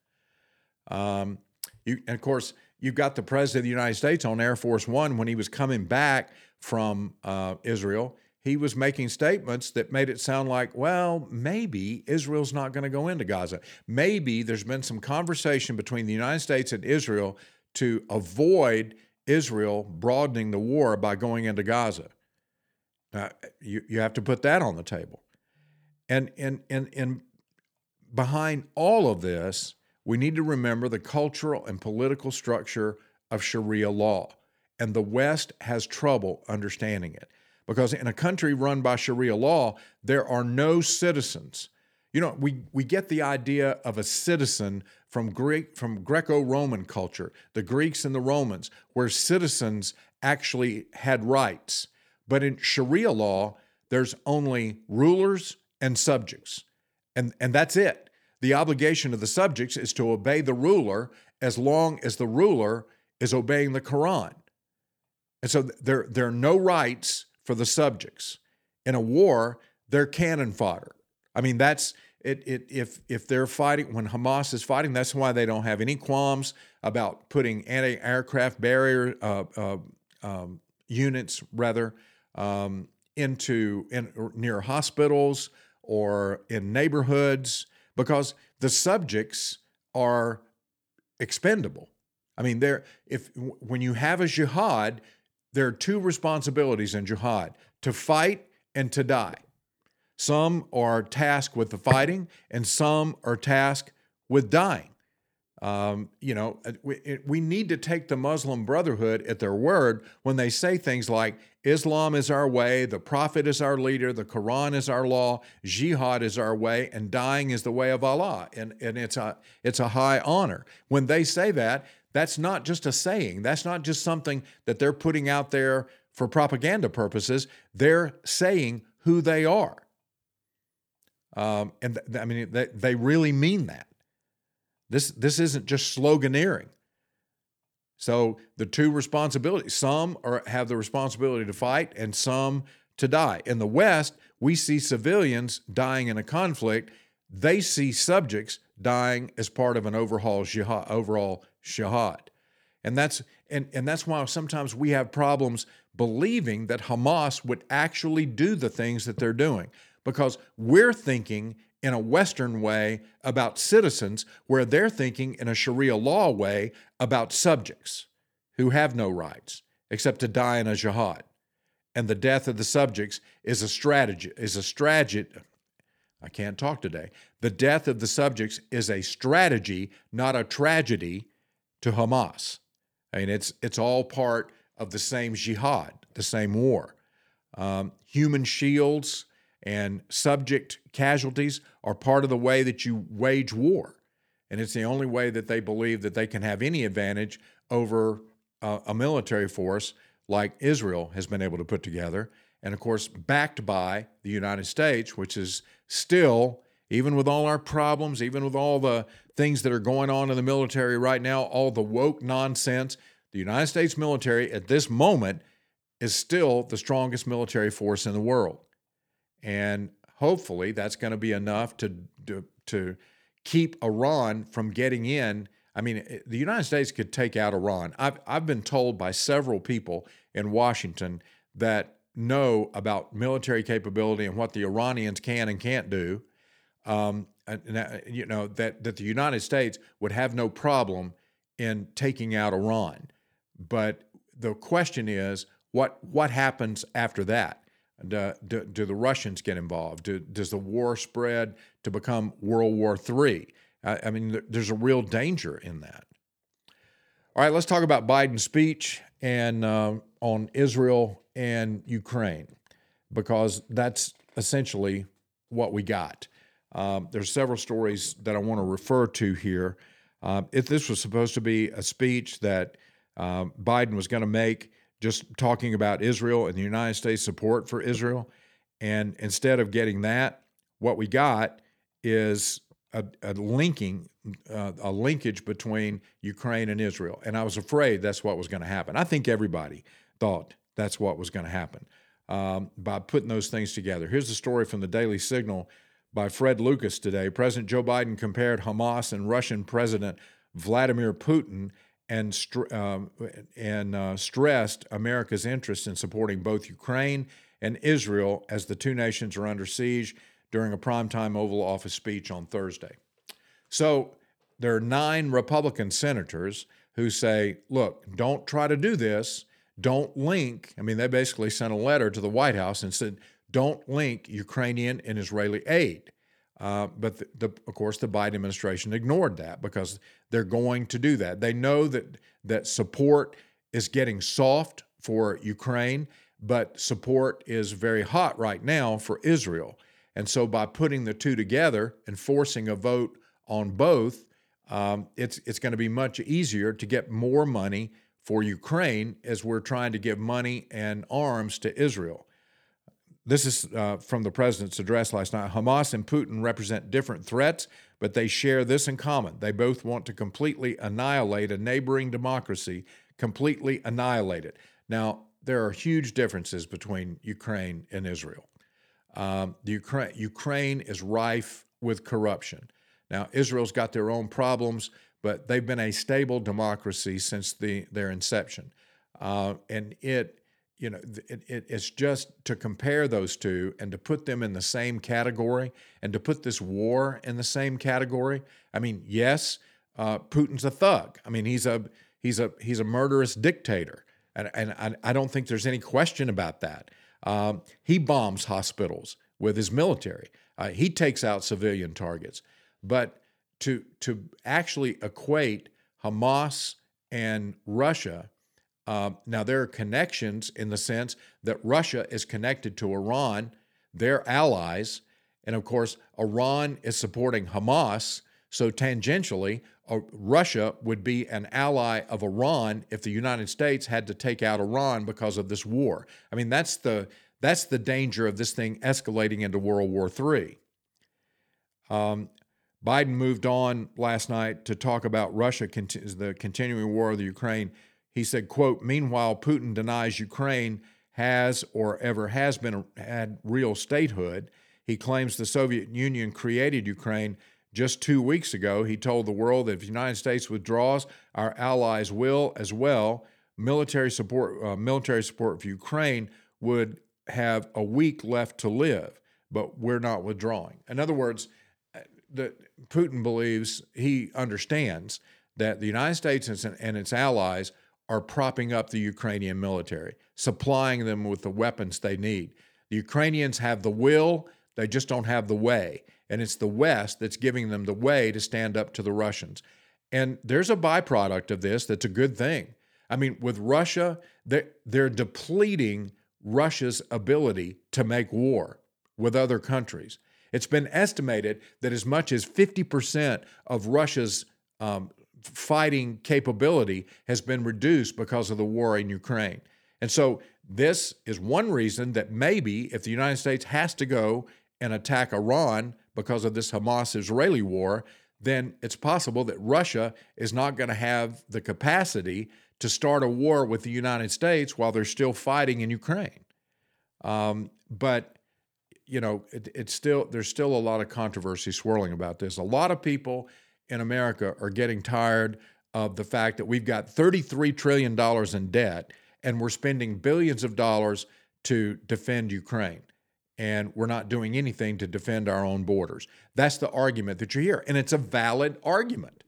Um, you, and of course, you've got the president of the United States on Air Force One when he was coming back from uh, Israel. He was making statements that made it sound like, well, maybe Israel's not going to go into Gaza. Maybe there's been some conversation between the United States and Israel to avoid Israel broadening the war by going into Gaza. Uh, you, you have to put that on the table. And, and, and, and behind all of this, we need to remember the cultural and political structure of Sharia law. And the West has trouble understanding it because in a country run by Sharia law, there are no citizens. You know, we, we get the idea of a citizen from Greek from Greco-Roman culture, the Greeks and the Romans, where citizens actually had rights. But in Sharia law, there's only rulers and subjects. And, and that's it the obligation of the subjects is to obey the ruler as long as the ruler is obeying the Quran. And so there, there are no rights for the subjects. In a war, they're cannon fodder. I mean, that's it, it, if if they're fighting when Hamas is fighting, that's why they don't have any qualms about putting anti-aircraft barrier uh, uh, um, units rather um, into in, near hospitals or in neighborhoods because the subjects are expendable. I mean, there if when you have a jihad, there are two responsibilities in jihad: to fight and to die. Some are tasked with the fighting, and some are tasked with dying. Um, you know, uh, we, we need to take the Muslim Brotherhood at their word when they say things like Islam is our way, the Prophet is our leader, the Quran is our law, jihad is our way, and dying is the way of Allah. And, and it's, a, it's a high honor. When they say that, that's not just a saying, that's not just something that they're putting out there for propaganda purposes. They're saying who they are. Um, and th- I mean, they, they really mean that. This, this isn't just sloganeering. So the two responsibilities, some are, have the responsibility to fight and some to die. In the West, we see civilians dying in a conflict. They see subjects dying as part of an overhaul jihad, overall jihad. And that's and, and that's why sometimes we have problems believing that Hamas would actually do the things that they're doing because we're thinking in a Western way about citizens, where they're thinking in a Sharia law way about subjects who have no rights except to die in a jihad. And the death of the subjects is a strategy, is a strategy. I can't talk today. The death of the subjects is a strategy, not a tragedy to Hamas. I mean, it's it's all part of the same jihad, the same war. Um, human shields, and subject casualties are part of the way that you wage war. And it's the only way that they believe that they can have any advantage over uh, a military force like Israel has been able to put together. And of course, backed by the United States, which is still, even with all our problems, even with all the things that are going on in the military right now, all the woke nonsense, the United States military at this moment is still the strongest military force in the world and hopefully that's going to be enough to, to to keep Iran from getting in. I mean, eh, the United States could take out Iran. I've I've been told by several people in Washington that know about military capability and what the Iranians can and can't do. Um, and, you know that that the United States would have no problem in taking out Iran, but the question is what what happens after that? Do, do, do, the Russians get involved? Do, does the war spread to become World War III? I, I mean, there's a real danger in that. All right, let's talk about Biden's speech and uh, on Israel and Ukraine, because that's essentially what we got. Um, there's several stories that I want to refer to here. Uh, if this was supposed to be a speech that uh, Biden was going to make, just talking about Israel and the United States support for Israel, and instead of getting that, what we got is a, a linking, uh, a linkage between Ukraine and Israel. And I was afraid that's what was going to happen. I think everybody thought that's what was going to happen um, by putting those things together. Here's the story from the Daily Signal by Fred Lucas today. President Joe Biden compared Hamas and Russian President Vladimir Putin and, um, and uh, stressed America's interest in supporting both Ukraine and Israel as the two nations are under siege during a primetime Oval Office speech on Thursday. So there are nine Republican senators who say, look, don't try to do this. Don't link. I mean, they basically sent a letter to the White House and said, don't link Ukrainian and Israeli aid. Uh, but the, the, of course, the Biden administration ignored that because they're going to do that. They know that that support is getting soft for Ukraine, but support is very hot right now for Israel. And so, by putting the two together and forcing a vote on both, um, it's it's going to be much easier to get more money for Ukraine as we're trying to give money and arms to Israel. This is uh, from the president's address last night. Hamas and Putin represent different threats, but they share this in common. They both want to completely annihilate a neighboring democracy, completely annihilate it. Now, there are huge differences between Ukraine and Israel. Um, the Ukraine, Ukraine is rife with corruption. Now, Israel's got their own problems, but they've been a stable democracy since the, their inception. Uh, and it you know, it, it, it's just to compare those two and to put them in the same category and to put this war in the same category. I mean, yes, uh, Putin's a thug. I mean, he's a he's a he's a murderous dictator, and and I, I don't think there's any question about that. Um, he bombs hospitals with his military. Uh, he takes out civilian targets, but to to actually equate Hamas and Russia uh, now, there are connections in the sense that Russia is connected to Iran, their allies. And of course, Iran is supporting Hamas. So, tangentially, uh, Russia would be an ally of Iran if the United States had to take out Iran because of this war. I mean, that's the, that's the danger of this thing escalating into World War III. Um, Biden moved on last night to talk about Russia, the continuing war of the Ukraine he said, quote, meanwhile, Putin denies Ukraine has or ever has been had real statehood. He claims the Soviet Union created Ukraine just two weeks ago. He told the world that if the United States withdraws, our allies will as well. Military support, uh, military support for Ukraine would have a week left to live, but we're not withdrawing. In other words, uh, the, Putin believes he understands that the United States and its allies are propping up the Ukrainian military, supplying them with the weapons they need. The Ukrainians have the will, they just don't have the way. And it's the West that's giving them the way to stand up to the Russians. And there's a byproduct of this that's a good thing. I mean, with Russia, they're, they're depleting Russia's ability to make war with other countries. It's been estimated that as much as 50% of Russia's um, fighting capability has been reduced because of the war in Ukraine. And so, this is one reason that maybe if the United States has to go and attack Iran because of this Hamas Israeli war, then it's possible that Russia is not going to have the capacity to start a war with the United States while they're still fighting in Ukraine. Um, but you know, it, it's still there's still a lot of controversy swirling about this. A lot of people in America are getting tired of the fact that we've got $33 trillion in debt and we're spending billions of dollars to defend Ukraine. And we're not doing anything to defend our own borders. That's the argument that you hear. And it's a valid argument.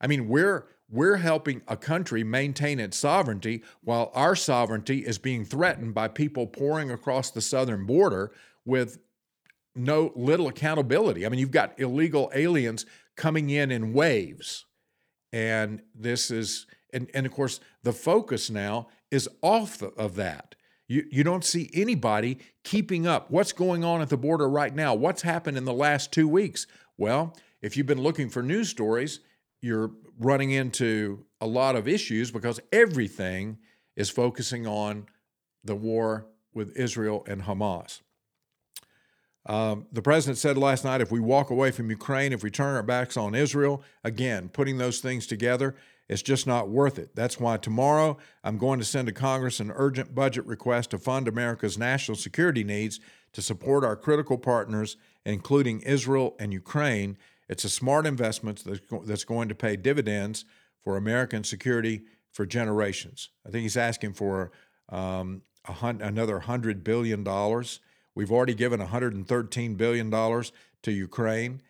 I mean, we're we're helping a country maintain its sovereignty while our sovereignty is being threatened by people pouring across the southern border with no little accountability. I mean, you've got illegal aliens coming in in waves. And this is, and, and of course, the focus now is off the, of that. You, you don't see anybody keeping up. What's going on at the border right now? What's happened in the last two weeks? Well, if you've been looking for news stories, you're running into a lot of issues because everything is focusing on the war with Israel and Hamas. Um, the president said last night if we walk away from Ukraine, if we turn our backs on Israel, again, putting those things together, it's just not worth it. That's why tomorrow I'm going to send to Congress an urgent budget request to fund America's national security needs to support our critical partners, including Israel and Ukraine. It's a smart investment that's going to pay dividends for American security for generations. I think he's asking for um, hun- another $100 billion We've already given $113 billion to Ukraine,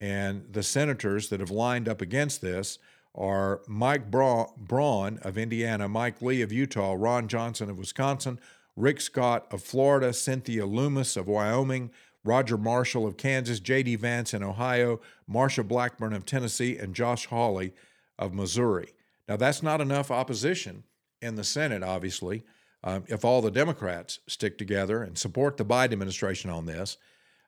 and the senators that have lined up against this are Mike Braun of Indiana, Mike Lee of Utah, Ron Johnson of Wisconsin, Rick Scott of Florida, Cynthia Lummis of Wyoming, Roger Marshall of Kansas, J.D. Vance in Ohio, Marsha Blackburn of Tennessee, and Josh Hawley of Missouri. Now, that's not enough opposition in the Senate, obviously, um, if all the Democrats stick together and support the Biden administration on this,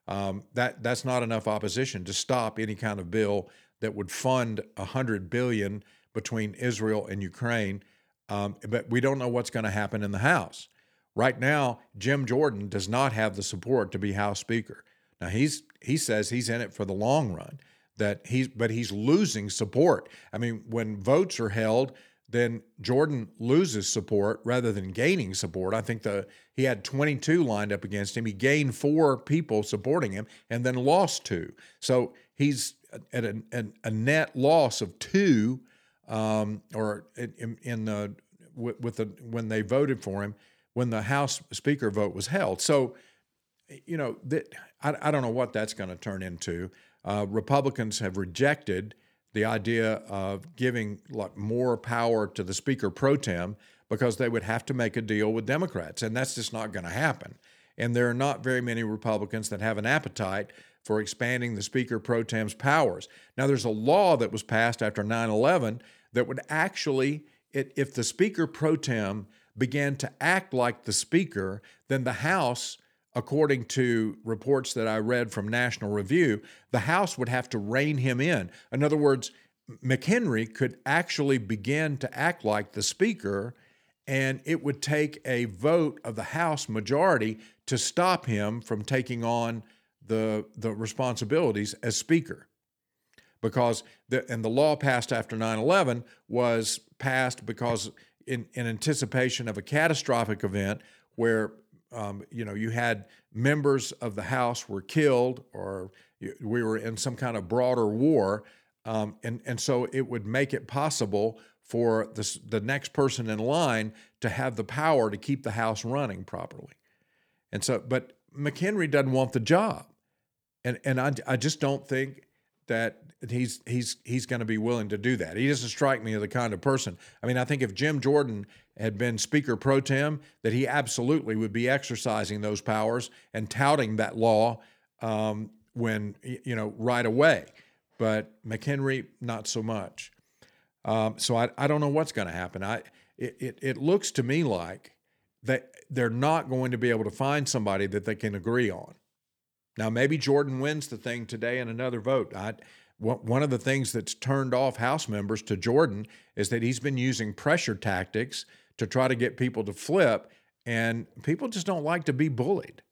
um, that that's not enough opposition to stop any kind of bill that would fund hundred billion between Israel and Ukraine. Um, but we don't know what's going to happen in the House. Right now, Jim Jordan does not have the support to be House Speaker. Now he's he says he's in it for the long run. That he's but he's losing support. I mean, when votes are held, then Jordan loses support rather than gaining support. I think the he had 22 lined up against him. He gained four people supporting him and then lost two. So he's at a, a net loss of two, um, or in, in the with, with the when they voted for him when the House Speaker vote was held. So you know that I, I don't know what that's going to turn into. Uh, Republicans have rejected the idea of giving like more power to the speaker pro tem because they would have to make a deal with Democrats, and that's just not going to happen. And there are not very many Republicans that have an appetite for expanding the speaker pro tem's powers. Now, there's a law that was passed after 9 11 that would actually, if the speaker pro tem began to act like the speaker, then the House according to reports that I read from National Review, the House would have to rein him in. In other words, McHenry could actually begin to act like the Speaker, and it would take a vote of the House majority to stop him from taking on the, the responsibilities as Speaker. Because the, and the law passed after 9 11 was passed because in, in anticipation of a catastrophic event where um, you know, you had members of the House were killed, or we were in some kind of broader war, um, and and so it would make it possible for the the next person in line to have the power to keep the House running properly. And so, but McHenry doesn't want the job, and and I I just don't think that he's he's he's going to be willing to do that. He doesn't strike me as the kind of person. I mean, I think if Jim Jordan had been Speaker pro tem, that he absolutely would be exercising those powers and touting that law um, when you know right away. But McHenry, not so much. Um, so I, I don't know what's going to happen. I it, it it looks to me like that they're not going to be able to find somebody that they can agree on. Now maybe Jordan wins the thing today in another vote. I one of the things that's turned off House members to Jordan is that he's been using pressure tactics to try to get people to flip, and people just don't like to be bullied.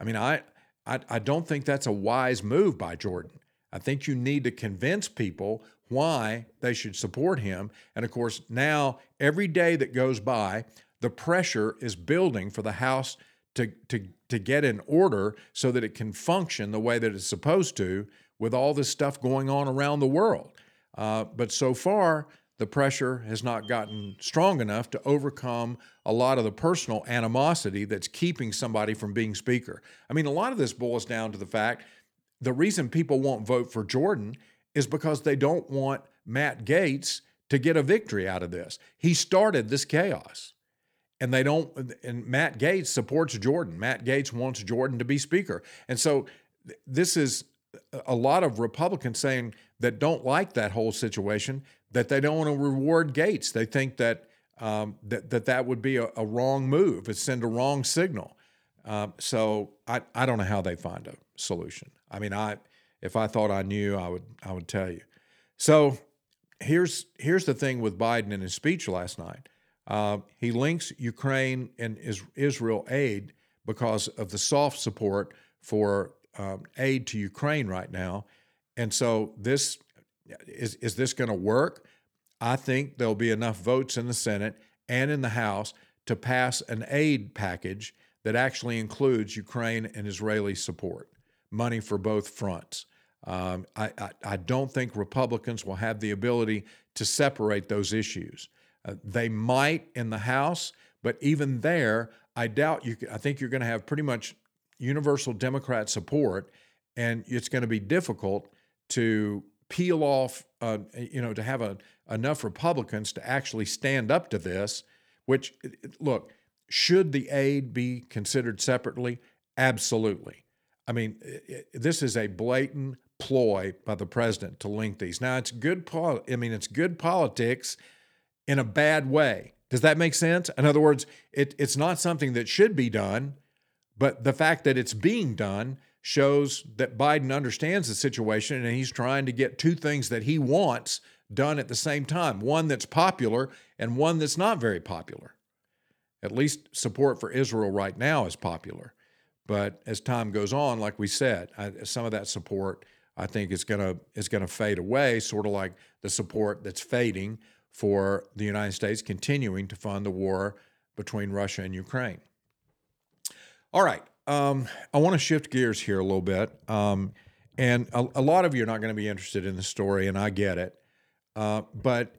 I mean, I, I, I don't think that's a wise move by Jordan. I think you need to convince people why they should support him. And of course, now every day that goes by, the pressure is building for the House to, to, to get in order so that it can function the way that it's supposed to with all this stuff going on around the world. Uh, but so far, the pressure has not gotten strong enough to overcome a lot of the personal animosity that's keeping somebody from being speaker. I mean, a lot of this boils down to the fact the reason people won't vote for Jordan is because they don't want Matt Gaetz to get a victory out of this. He started this chaos. And they don't, and Matt Gaetz supports Jordan. Matt Gaetz wants Jordan to be speaker. And so this is a lot of Republicans saying that don't like that whole situation that they don't want to reward Gaetz. They think that um, that, that that would be a, a, wrong move. It send a wrong signal. Um, so I, I don't know how they find a solution. I mean, I if I thought I knew, I would I would tell you. So here's here's the thing with Biden in his speech last night. Uh, he links Ukraine and Israel aid because of the soft support for um, aid to Ukraine right now, and so this is is this going to work? I think there'll be enough votes in the Senate and in the House to pass an aid package that actually includes Ukraine and Israeli support, money for both fronts. Um, I, I, I, don't think Republicans will have the ability to separate those issues. Uh, they might in the House, but even there, I doubt you. I think you're going to have pretty much universal Democrat support, and it's going to be difficult to peel off, uh, you know, to have a, enough Republicans to actually stand up to this. Which, look, should the aid be considered separately? Absolutely. I mean, this is a blatant ploy by the president to link these. Now, it's good. Pol- I mean, it's good politics in a bad way. Does that make sense? In other words, it, it's not something that should be done, but the fact that it's being done shows that Biden understands the situation and he's trying to get two things that he wants done at the same time one that's popular and one that's not very popular. At least support for Israel right now is popular. But as time goes on, like we said, I, some of that support I think is going to is going to fade away, sort of like the support that's fading for the United States continuing to fund the war between Russia and Ukraine. All right, um, I want to shift gears here a little bit, um, and a, a, lot of you are not going to be interested in the story, and I get it. Uh, but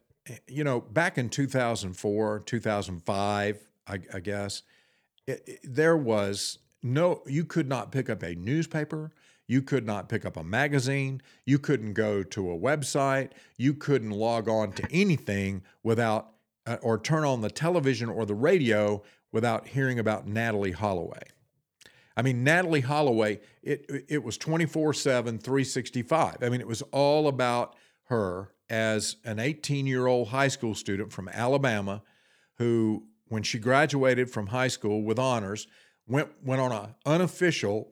you know, back in 2004, 2005, I, I guess it, it, there was no. You could not pick up a newspaper you could not pick up a magazine. You couldn't go to a website. You couldn't log on to anything without, uh, or turn on the television or the radio without hearing about Natalie Holloway. I mean, Natalie Holloway, it, it was 24 7, 365. I mean, it was all about her as an 18 year old high school student from Alabama who, when she graduated from high school with honors, went, went on an unofficial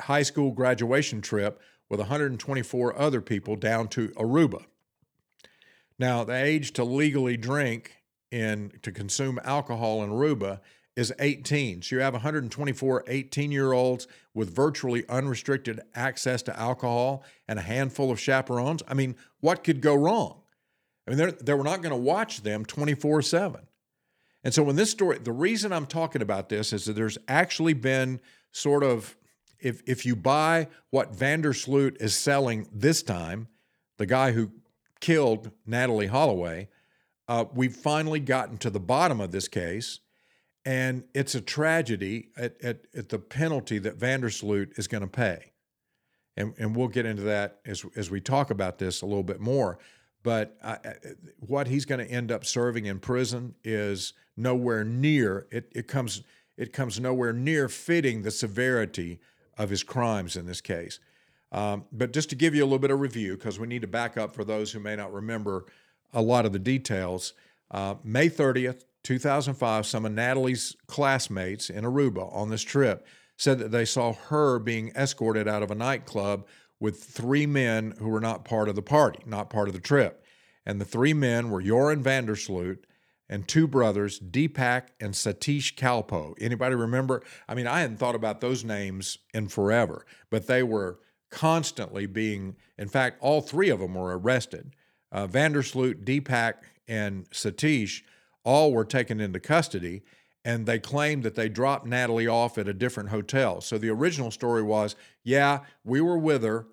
high school graduation trip with 124 other people down to Aruba. Now, the age to legally drink and to consume alcohol in Aruba is 18. So you have 124 18 year olds with virtually unrestricted access to alcohol and a handful of chaperones. I mean, what could go wrong? I mean, they were not going to watch them 24 7. And so, when this story, the reason I'm talking about this is that there's actually been sort of if if you buy what van der Sloot is selling this time, the guy who killed Natalie Holloway, uh, we've finally gotten to the bottom of this case, and it's a tragedy at, at, at the penalty that van der Sloot is going to pay. And, and we'll get into that as, as we talk about this a little bit more. But what he's going to end up serving in prison is nowhere near it. It comes it comes nowhere near fitting the severity of his crimes in this case. Um, but just to give you a little bit of review, because we need to back up for those who may not remember a lot of the details. Uh, May 30th, 2005, some of Natalie's classmates in Aruba on this trip said that they saw her being escorted out of a nightclub with three men who were not part of the party, not part of the trip. And the three men were Joran van der Sloot, and two brothers, Deepak and Satish Kalpoe. Anybody remember? I mean, I hadn't thought about those names in forever, but they were constantly being, in fact, all three of them were arrested. Uh, van der Sloot, Deepak, and Satish all were taken into custody, and they claimed that they dropped Natalie off at a different hotel. So the original story was, yeah, we were with her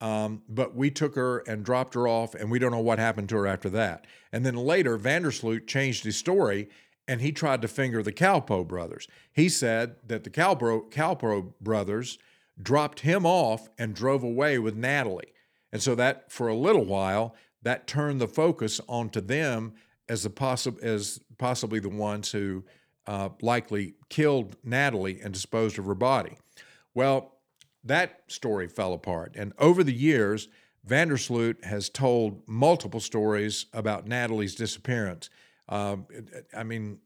um, but we took her and dropped her off, and we don't know what happened to her after that. And then later, van der Sloot changed his story and he tried to finger the Kalpoe brothers. He said that the Kalpoe, Kalpoe brothers dropped him off and drove away with Natalie. And so that, for a little while, that turned the focus onto them as the possi- as possibly the ones who uh, likely killed Natalie and disposed of her body. Well, that story fell apart. And over the years, van der Sloot has told multiple stories about Natalie's disappearance. Um, I mean,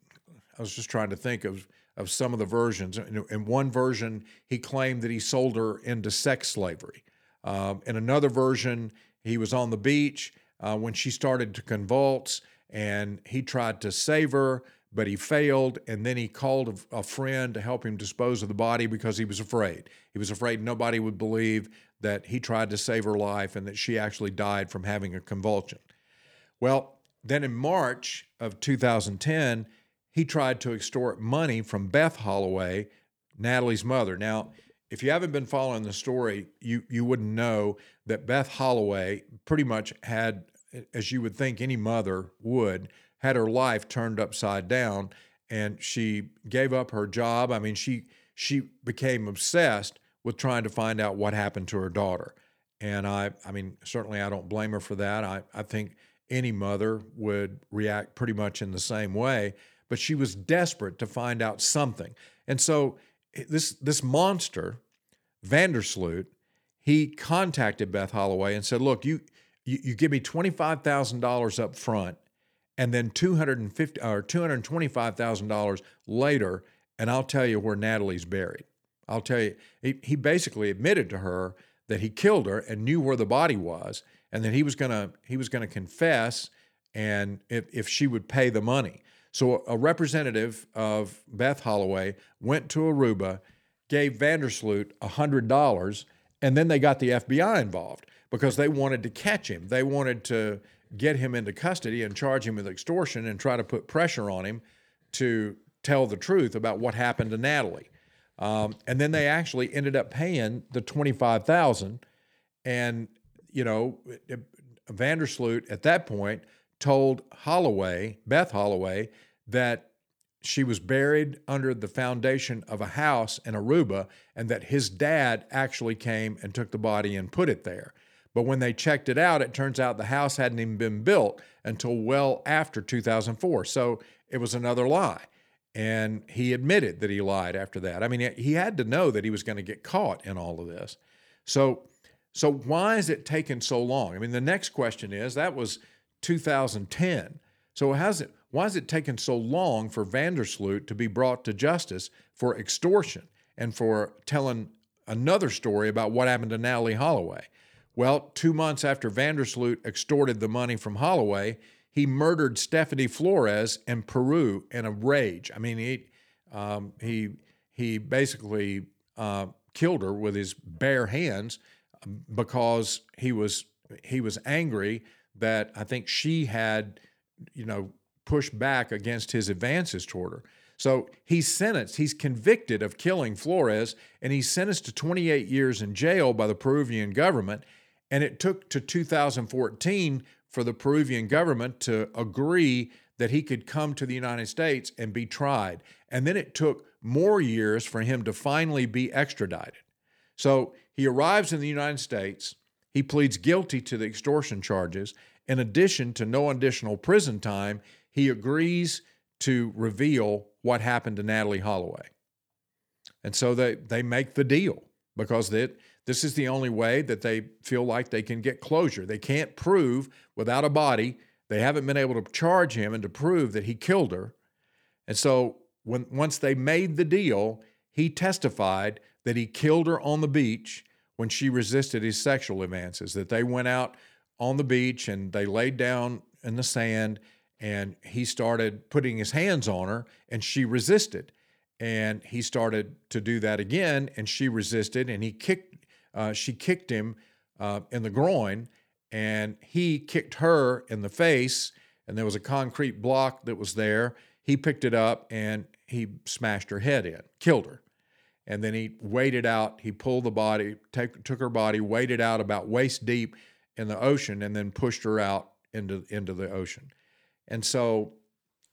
I was just trying to think of of some of the versions. In one version, he claimed that he sold her into sex slavery. Um, in another version, he was on the beach. uh, when she started to convulse, and he tried to save her, but he failed. And then he called a, a friend to help him dispose of the body because he was afraid. He was afraid nobody would believe that he tried to save her life and that she actually died from having a convulsion. Well, then in March of 2010, he tried to extort money from Beth Holloway, Natalie's mother. Now, if you haven't been following the story, you you wouldn't know that Beth Holloway pretty much had, as you would think any mother would, had her life turned upside down, and she gave up her job. I mean, she she became obsessed with trying to find out what happened to her daughter, and I I mean certainly I don't blame her for that. I I think any mother would react pretty much in the same way, but she was desperate to find out something, and so eh, this this monster, van der Sloot, he contacted Beth Holloway and said, "Look, you you, you give me twenty five thousand dollars up front, and then two hundred and fifty or two hundred twenty five thousand dollars later, and I'll tell you where Natalie's buried. I'll tell you." He, he basically admitted to her that he killed her and knew where the body was, and that he was gonna he was gonna confess, and if if she would pay the money. So a representative of Beth Holloway went to Aruba, gave van der Sloot $100, and then they got the FBI involved because they wanted to catch him. They wanted to get him into custody and charge him with extortion and try to put pressure on him to tell the truth about what happened to Natalie. Um, and then they actually ended up paying the 25000 and you know van der Sloot at that point told Holloway, Beth Holloway, that she was buried under the foundation of a house in Aruba and that his dad actually came and took the body and put it there. But when they checked it out, it turns out the house hadn't even been built until well after 2004. So it was another lie. And he admitted that he lied after that. I mean, he had to know that he was going to get caught in all of this. So, so why is it taking so long? I mean, the next question is that was 2010. So how's it? Why has it taken so long for van der Sloot to be brought to justice for extortion and for telling another story about what happened to Natalie Holloway? Well, two months after van der Sloot extorted the money from Holloway, he murdered Stephanie Flores in Peru in a rage. I mean, he um, he he basically uh, killed her with his bare hands um, because he was he was angry that I think she had, you know, pushed back against his advances toward her. So he's sentenced, he's convicted of killing Flores, and he's sentenced to 28 years in jail by the Peruvian government. And it took to 2014 for the Peruvian government to agree that he could come to the United States and be tried. And then it took more years for him to finally be extradited. So he arrives in the United States. He pleads guilty to the extortion charges. In addition to no additional prison time, he agrees to reveal what happened to Natalie Holloway. And so they, they make the deal because that this is the only way that they feel like they can get closure. They can't prove without a body. They haven't been able to charge him and to prove that he killed her. And so when once they made the deal, he testified that he killed her on the beach when she resisted his sexual advances, that they went out on the beach and they laid down in the sand and he started putting his hands on her and she resisted and he started to do that again and she resisted and he kicked uh, she kicked him uh, in the groin and he kicked her in the face and there was a concrete block that was there he picked it up and he smashed her head in killed her and then he waded out. He pulled the body, take, took her body, waded out about waist deep in the ocean, and then pushed her out into into the ocean. And so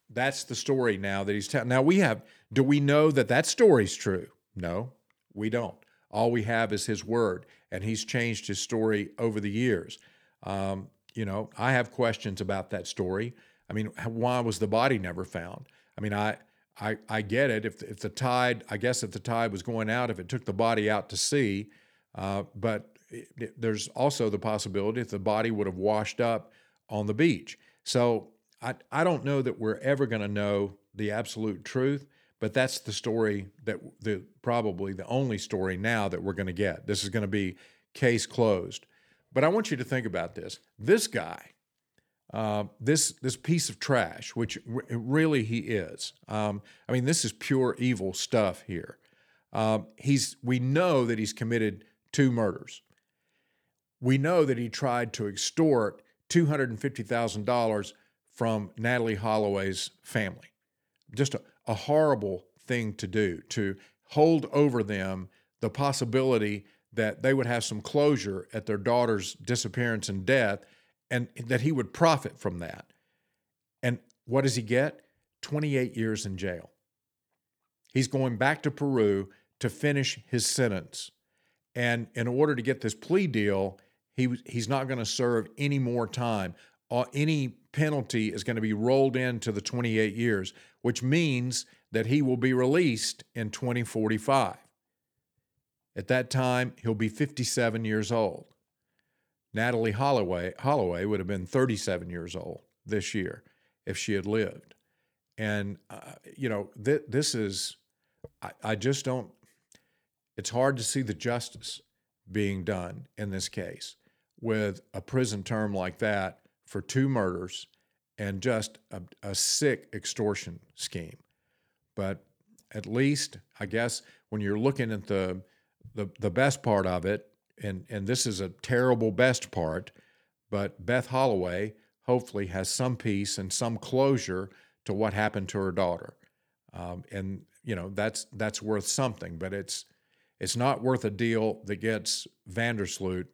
that's the story now that he's telling. Now we have. Do we know that that story's true? No, we don't. All we have is his word, and he's changed his story over the years. Um, you know, I have questions about that story. I mean, why was the body never found? I mean, I I, I get it. If, if the tide, I guess if the tide was going out, if it took the body out to sea, uh, but it, it, there's also the possibility if the body would have washed up on the beach. So I, I don't know that we're ever going to know the absolute truth, but that's the story that the probably the only story now that we're going to get. This is going to be case closed. But I want you to think about this. This guy, uh, this this piece of trash, which r- really he is. Um, I mean, this is pure evil stuff here. Uh, he's we know that he's committed two murders. We know that he tried to extort two hundred and fifty thousand dollars from Natalie Holloway's family. Just a, a horrible thing to do to hold over them the possibility that they would have some closure at their daughter's disappearance and death and that he would profit from that. And what does he get? 28 years in jail. He's going back to Peru to finish his sentence. And in order to get this plea deal, he, he's not going to serve any more time. Uh, any penalty is going to be rolled into the 28 years, which means that he will be released in 2045. At that time, he'll be 57 years old. Natalie Holloway, Holloway would have been 37 years old this year if she had lived. And, uh, you know, th- this is, I, I just don't, it's hard to see the justice being done in this case with a prison term like that for two murders and just a, a sick extortion scheme. But at least, I guess, when you're looking at the, the, the best part of it, and and this is a terrible best part, but Beth Holloway hopefully has some peace and some closure to what happened to her daughter, um, and you know that's that's worth something. But it's it's not worth a deal that gets van der Sloot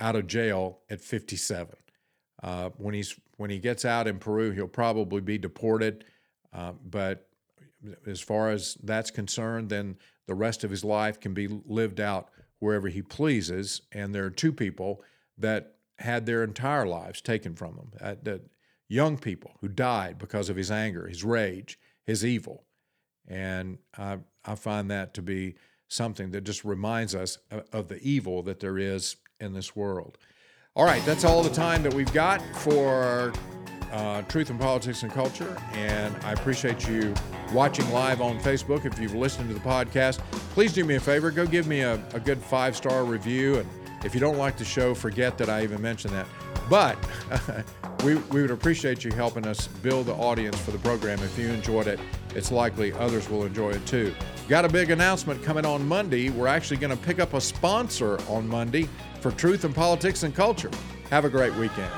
out of jail at 57. Uh, when he's when he gets out in Peru, he'll probably be deported. Uh, but as far as that's concerned, then the rest of his life can be lived out wherever he pleases. And there are two people that had their entire lives taken from them. Uh, young people who died because of his anger, his rage, his evil. And I, I find that to be something that just reminds us of the evil that there is in this world. All right, that's all the time that we've got for uh, Truth in Politics and Culture. And I appreciate you watching live on Facebook. If you've listened to the podcast, please do me a favor go give me a, a good five star review. And if you don't like the show, forget that I even mentioned that. But we, we would appreciate you helping us build the audience for the program. If you enjoyed it, it's likely others will enjoy it too. Got a big announcement coming on Monday. We're actually going to pick up a sponsor on Monday for truth in politics and culture. Have a great weekend.